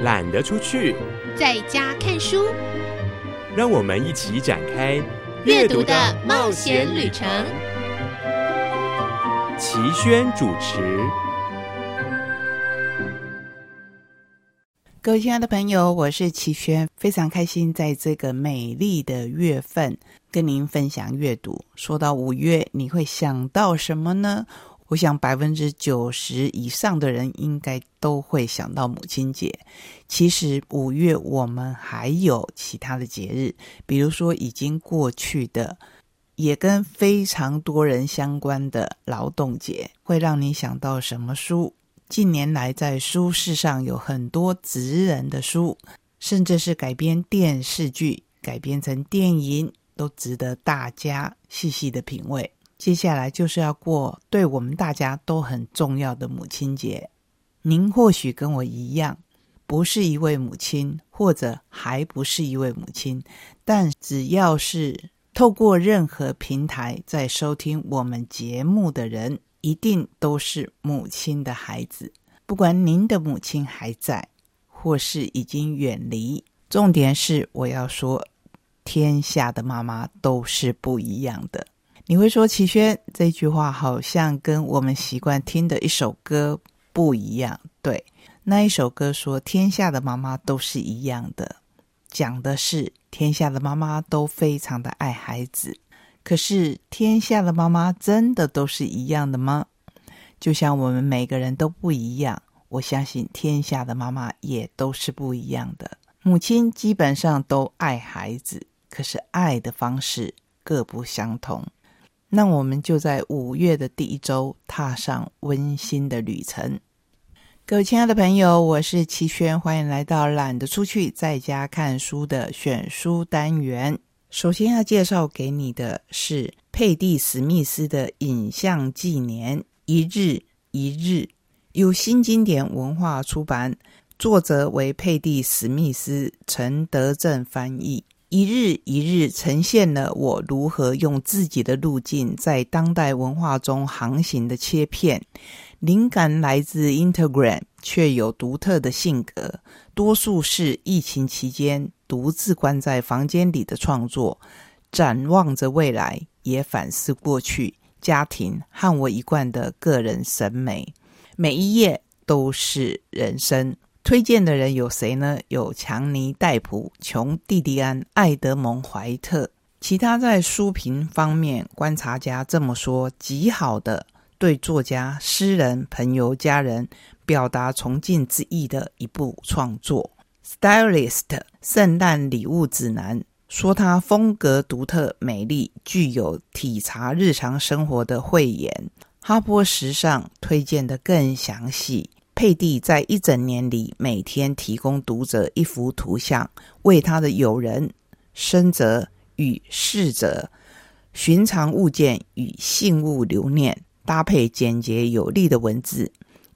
懒得出去，在家看书。让我们一起展开阅读的冒险旅程。齐轩主持。各位亲爱的朋友，我是齐轩，非常开心在这个美丽的月份跟您分享阅读。说到五月，你会想到什么呢？我想百分之九十以上的人应该都会想到母亲节。其实五月我们还有其他的节日，比如说已经过去的，也跟非常多人相关的劳动节，会让你想到什么书？近年来在书市上有很多职人的书，甚至是改编电视剧、改编成电影，都值得大家细细的品味。接下来就是要过对我们大家都很重要的母亲节。您或许跟我一样，不是一位母亲，或者还不是一位母亲，但只要是透过任何平台在收听我们节目的人，一定都是母亲的孩子。不管您的母亲还在，或是已经远离，重点是我要说，天下的妈妈都是不一样的。你会说齐轩这句话好像跟我们习惯听的一首歌不一样。对，那一首歌说天下的妈妈都是一样的，讲的是天下的妈妈都非常的爱孩子。可是天下的妈妈真的都是一样的吗？就像我们每个人都不一样，我相信天下的妈妈也都是不一样的。母亲基本上都爱孩子，可是爱的方式各不相同。那我们就在五月的第一周踏上温馨的旅程。各位亲爱的朋友，我是齐轩，欢迎来到懒得出去在家看书的选书单元。首先要介绍给你的是佩蒂·史密斯的《影像纪年》，一日一日，由新经典文化出版，作者为佩蒂·史密斯，陈德正翻译。一日一日呈现了我如何用自己的路径在当代文化中航行的切片，灵感来自 Instagram，却有独特的性格。多数是疫情期间独自关在房间里的创作，展望着未来，也反思过去。家庭和我一贯的个人审美，每一页都是人生。推荐的人有谁呢？有强尼戴普、琼蒂迪安、艾德蒙怀特。其他在书评方面，观察家这么说：极好的对作家、诗人、朋友、家人表达崇敬之意的一部创作。Stylist 圣诞礼物指南说他风格独特、美丽，具有体察日常生活的慧眼。哈波时尚推荐的更详细。佩蒂在一整年里，每天提供读者一幅图像，为他的友人、生者与逝者、寻常物件与信物留念，搭配简洁有力的文字，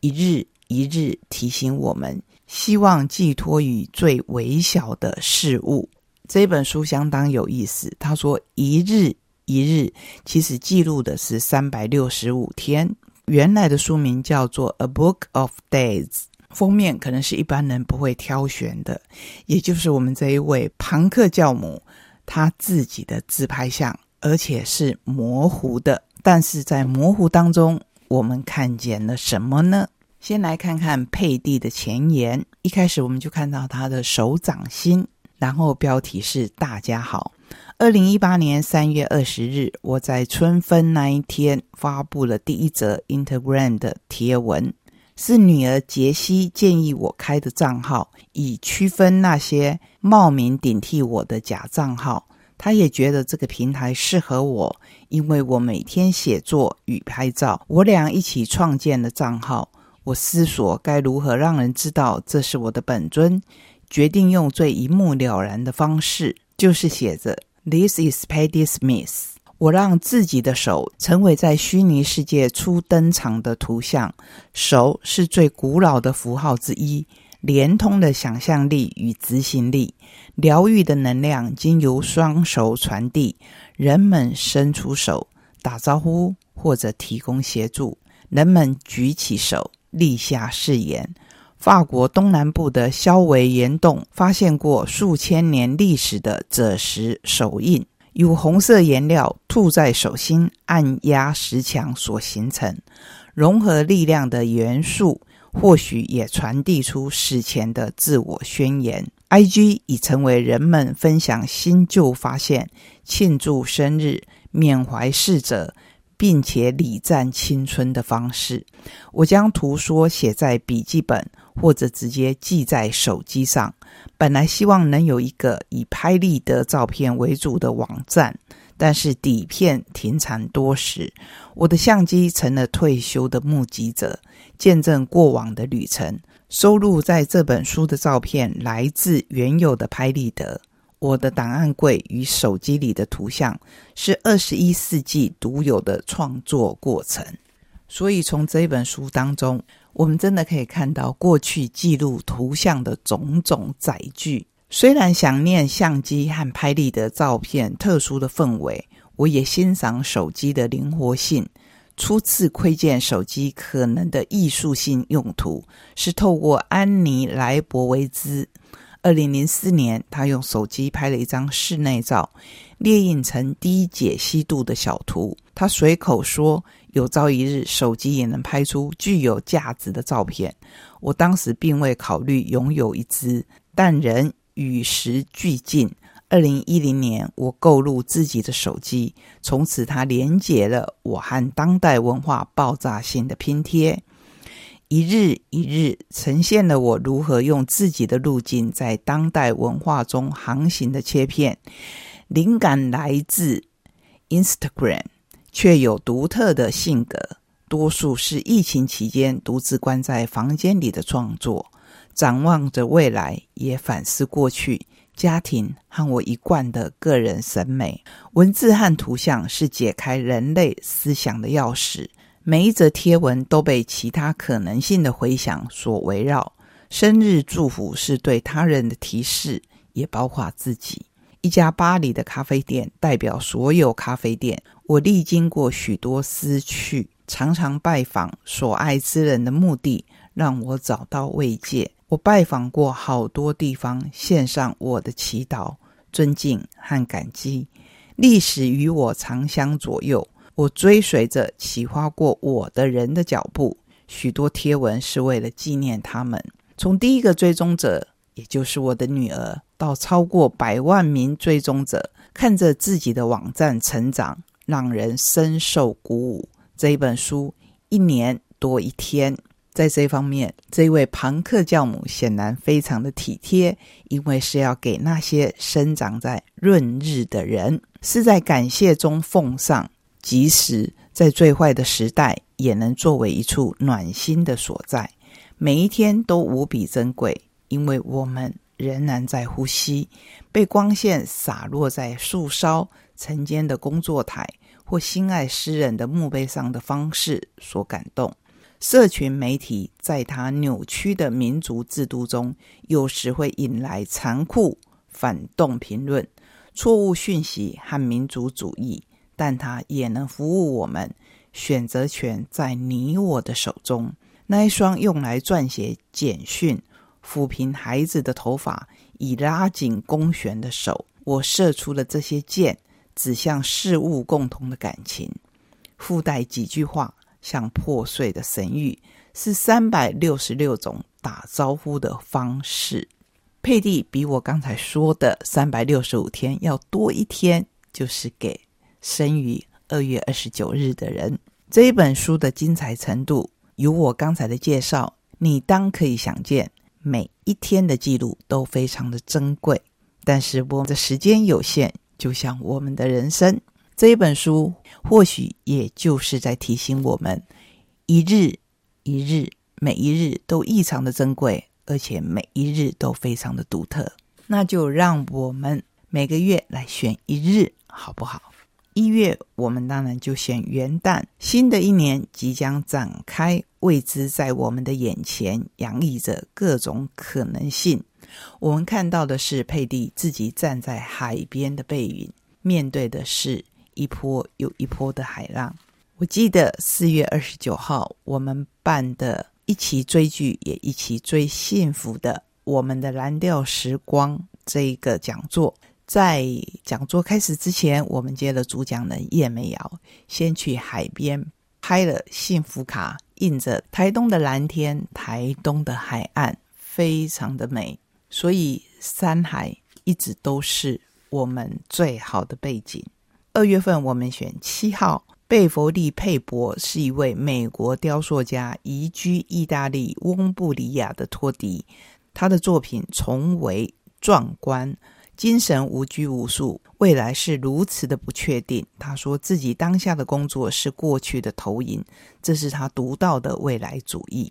一日一日提醒我们，希望寄托于最微小的事物。这本书相当有意思。他说：“一日一日，其实记录的是三百六十五天。”原来的书名叫做《A Book of Days》，封面可能是一般人不会挑选的，也就是我们这一位庞克教母他自己的自拍像，而且是模糊的。但是在模糊当中，我们看见了什么呢？先来看看佩蒂的前言。一开始我们就看到他的手掌心，然后标题是“大家好”。二零一八年三月二十日，我在春分那一天发布了第一则 Instagram 的贴文，是女儿杰西建议我开的账号，以区分那些冒名顶替我的假账号。他也觉得这个平台适合我，因为我每天写作与拍照。我俩一起创建了账号。我思索该如何让人知道这是我的本尊，决定用最一目了然的方式，就是写着。This is Paddy Smith。我让自己的手成为在虚拟世界初登场的图像。手是最古老的符号之一，连通的想象力与执行力，疗愈的能量经由双手传递，人们伸出手打招呼或者提供协助，人们举起手立下誓言。法国东南部的肖维岩洞发现过数千年历史的赭石手印，由红色颜料涂在手心按压石墙所形成。融合力量的元素，或许也传递出史前的自我宣言。I.G. 已成为人们分享新旧发现、庆祝生日、缅怀逝者。并且礼赞青春的方式，我将图说写在笔记本或者直接记在手机上。本来希望能有一个以拍立得照片为主的网站，但是底片停产多时，我的相机成了退休的目击者，见证过往的旅程。收录在这本书的照片来自原有的拍立得。我的档案柜与手机里的图像是二十一世纪独有的创作过程，所以从这本书当中，我们真的可以看到过去记录图像的种种载具。虽然想念相机和拍立得照片特殊的氛围，我也欣赏手机的灵活性。初次窥见手机可能的艺术性用途，是透过安妮·莱博维兹。二零零四年，他用手机拍了一张室内照，列印成低解析度的小图。他随口说：“有朝一日，手机也能拍出具有价值的照片。”我当时并未考虑拥有一只，但人与时俱进。二零一零年，我购入自己的手机，从此它连接了我和当代文化爆炸性的拼贴。一日一日呈现了我如何用自己的路径在当代文化中航行的切片。灵感来自 Instagram，却有独特的性格。多数是疫情期间独自关在房间里的创作。展望着未来，也反思过去。家庭和我一贯的个人审美。文字和图像是解开人类思想的钥匙。每一则贴文都被其他可能性的回响所围绕。生日祝福是对他人的提示，也包括自己。一家巴黎的咖啡店代表所有咖啡店。我历经过许多思绪，常常拜访所爱之人的目的，让我找到慰藉。我拜访过好多地方，献上我的祈祷、尊敬和感激。历史与我长相左右。我追随着启发过我的人的脚步，许多贴文是为了纪念他们。从第一个追踪者，也就是我的女儿，到超过百万名追踪者，看着自己的网站成长，让人深受鼓舞。这一本书一年多一天，在这方面，这位庞克教母显然非常的体贴，因为是要给那些生长在闰日的人，是在感谢中奉上。即使在最坏的时代，也能作为一处暖心的所在。每一天都无比珍贵，因为我们仍然在呼吸。被光线洒落在树梢、晨间的工作台或心爱诗人的墓碑上的方式所感动。社群媒体在它扭曲的民族制度中，有时会引来残酷反动评论、错误讯息和民族主义。但它也能服务我们，选择权在你我的手中。那一双用来撰写简讯、抚平孩子的头发、以拉紧弓弦的手，我射出了这些箭，指向事物共同的感情。附带几句话，像破碎的神谕，是三百六十六种打招呼的方式。佩蒂比我刚才说的三百六十五天要多一天，就是给。生于二月二十九日的人，这一本书的精彩程度，由我刚才的介绍，你当可以想见。每一天的记录都非常的珍贵，但是我们的时间有限，就像我们的人生。这本书或许也就是在提醒我们，一日一日，每一日都异常的珍贵，而且每一日都非常的独特。那就让我们每个月来选一日，好不好？一月，我们当然就选元旦。新的一年即将展开，未知在我们的眼前洋溢着各种可能性。我们看到的是佩蒂自己站在海边的背影，面对的是一波又一波的海浪。我记得四月二十九号，我们办的一起追剧，也一起追幸福的我们的蓝调时光这一个讲座。在讲座开始之前，我们接了主讲人叶美瑶，先去海边拍了幸福卡，印着台东的蓝天、台东的海岸，非常的美。所以山海一直都是我们最好的背景。二月份我们选七号贝弗利·佩伯，是一位美国雕塑家，移居意大利翁布里亚的托迪。他的作品从为壮观。精神无拘无束，未来是如此的不确定。他说自己当下的工作是过去的投影，这是他独到的未来主义。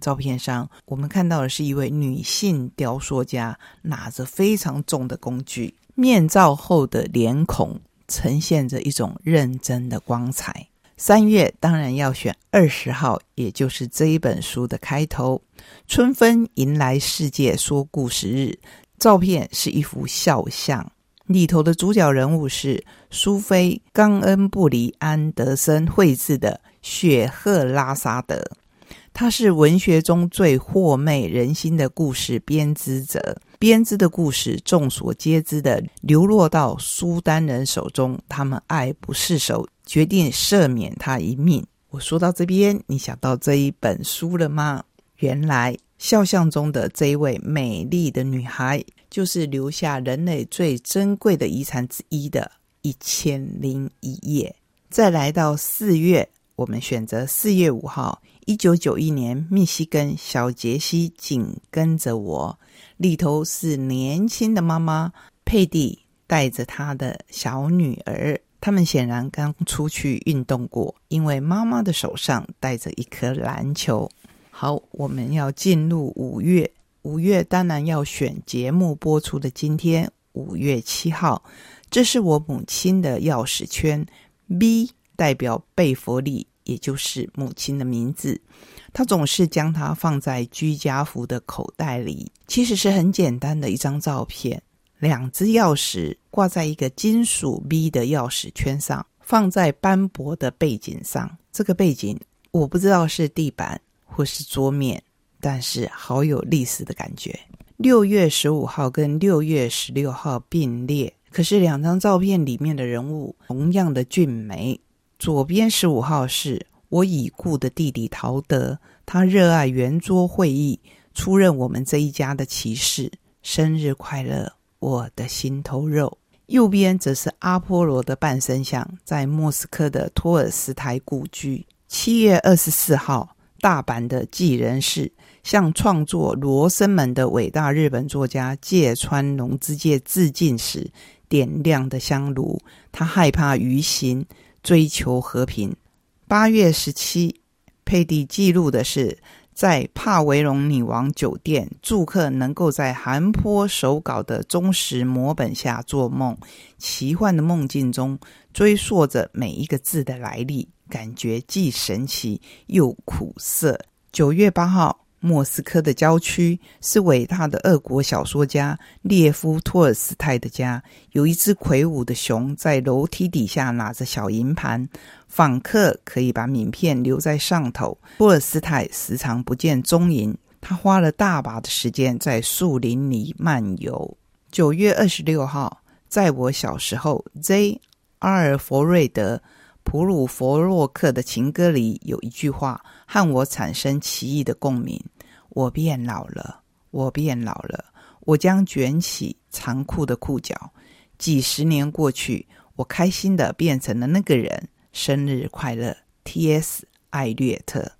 照片上，我们看到的是一位女性雕塑家，拿着非常重的工具，面罩后的脸孔呈现着一种认真的光彩。三月当然要选二十号，也就是这一本书的开头。春分迎来世界说故事日。照片是一幅肖像，里头的主角人物是苏菲·冈恩布里安德森绘制的雪赫拉沙德。他是文学中最惑媚人心的故事编织者，编织的故事众所皆知的流落到苏丹人手中，他们爱不释手，决定赦免他一命。我说到这边，你想到这一本书了吗？原来。肖像中的这一位美丽的女孩，就是留下人类最珍贵的遗产之一的《一千零一夜》。再来到四月，我们选择四月五号，一九九一年，密西根小杰西紧跟着我。里头是年轻的妈妈佩蒂带着她的小女儿，他们显然刚出去运动过，因为妈妈的手上带着一颗篮球。好，我们要进入五月。五月当然要选节目播出的今天，五月七号。这是我母亲的钥匙圈，B 代表贝弗利，也就是母亲的名字。他总是将它放在居家服的口袋里。其实是很简单的一张照片，两只钥匙挂在一个金属 V 的钥匙圈上，放在斑驳的背景上。这个背景我不知道是地板。或是桌面，但是好有历史的感觉。六月十五号跟六月十六号并列，可是两张照片里面的人物同样的俊美。左边十五号是我已故的弟弟陶德，他热爱圆桌会议，出任我们这一家的骑士。生日快乐，我的心头肉。右边则是阿波罗的半身像，在莫斯科的托尔斯泰故居。七月二十四号。大阪的继人士向创作《罗生门》的伟大日本作家芥川龙之介致敬时，点亮的香炉。他害怕鱼行，追求和平。八月十七，佩蒂记录的是在帕维隆女王酒店住客能够在韩坡手稿的忠实摹本下做梦，奇幻的梦境中追溯着每一个字的来历。感觉既神奇又苦涩。九月八号，莫斯科的郊区是伟大的俄国小说家列夫·托尔斯泰的家。有一只魁梧的熊在楼梯底下拿着小银盘，访客可以把名片留在上头。托尔斯泰时常不见踪影，他花了大把的时间在树林里漫游。九月二十六号，在我小时候，Z. 阿尔弗瑞德。普鲁佛洛克的情歌里有一句话和我产生奇异的共鸣：“我变老了，我变老了，我将卷起残酷的裤脚。”几十年过去，我开心的变成了那个人。生日快乐，T.S. 艾略特。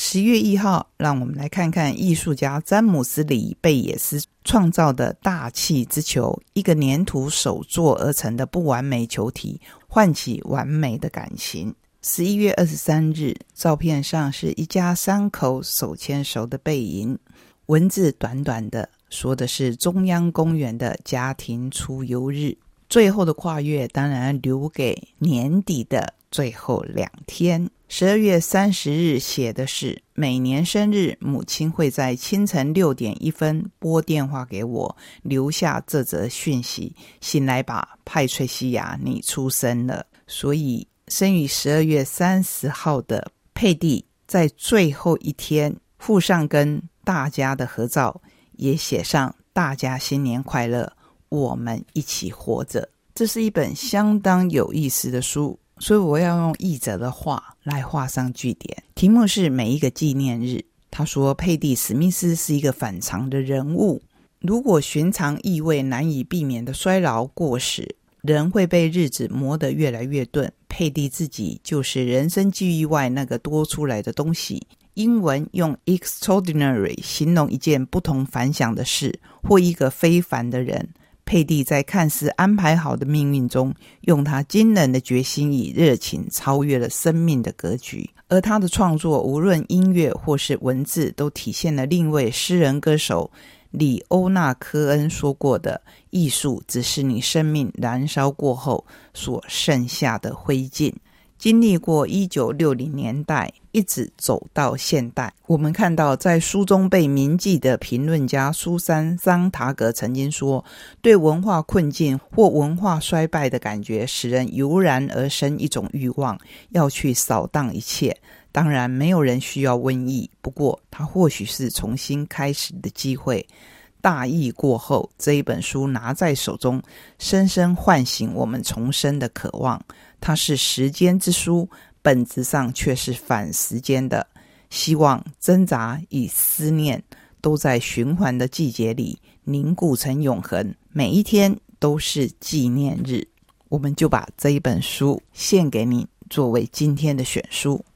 十月一号，让我们来看看艺术家詹姆斯·里贝也斯创造的大气之球，一个粘土手做而成的不完美球体，唤起完美的感情。十一月二十三日，照片上是一家三口手牵手的背影，文字短短的，说的是中央公园的家庭出游日。最后的跨越，当然留给年底的最后两天。十二月三十日写的是，每年生日，母亲会在清晨六点一分拨电话给我，留下这则讯息：醒来吧，派翠西亚，你出生了。所以，生于十二月三十号的佩蒂，在最后一天附上跟大家的合照，也写上“大家新年快乐，我们一起活着”。这是一本相当有意思的书。所以我要用译者的话来画上句点。题目是每一个纪念日。他说，佩蒂·史密斯是一个反常的人物。如果寻常意味难以避免的衰老过时，人会被日子磨得越来越钝。佩蒂自己就是人生际遇外那个多出来的东西。英文用 extraordinary 形容一件不同凡响的事，或一个非凡的人。佩蒂在看似安排好的命运中，用他惊人的决心与热情，超越了生命的格局。而他的创作，无论音乐或是文字，都体现了另一位诗人歌手里欧纳科恩说过的：“艺术只是你生命燃烧过后所剩下的灰烬。”经历过一九六零年代，一直走到现代。我们看到，在书中被铭记的评论家苏珊·桑塔格曾经说：“对文化困境或文化衰败的感觉，使人油然而生一种欲望，要去扫荡一切。当然，没有人需要瘟疫，不过它或许是重新开始的机会。”大疫过后，这一本书拿在手中，深深唤醒我们重生的渴望。它是时间之书，本质上却是反时间的。希望、挣扎与思念都在循环的季节里凝固成永恒。每一天都是纪念日，我们就把这一本书献给你，作为今天的选书。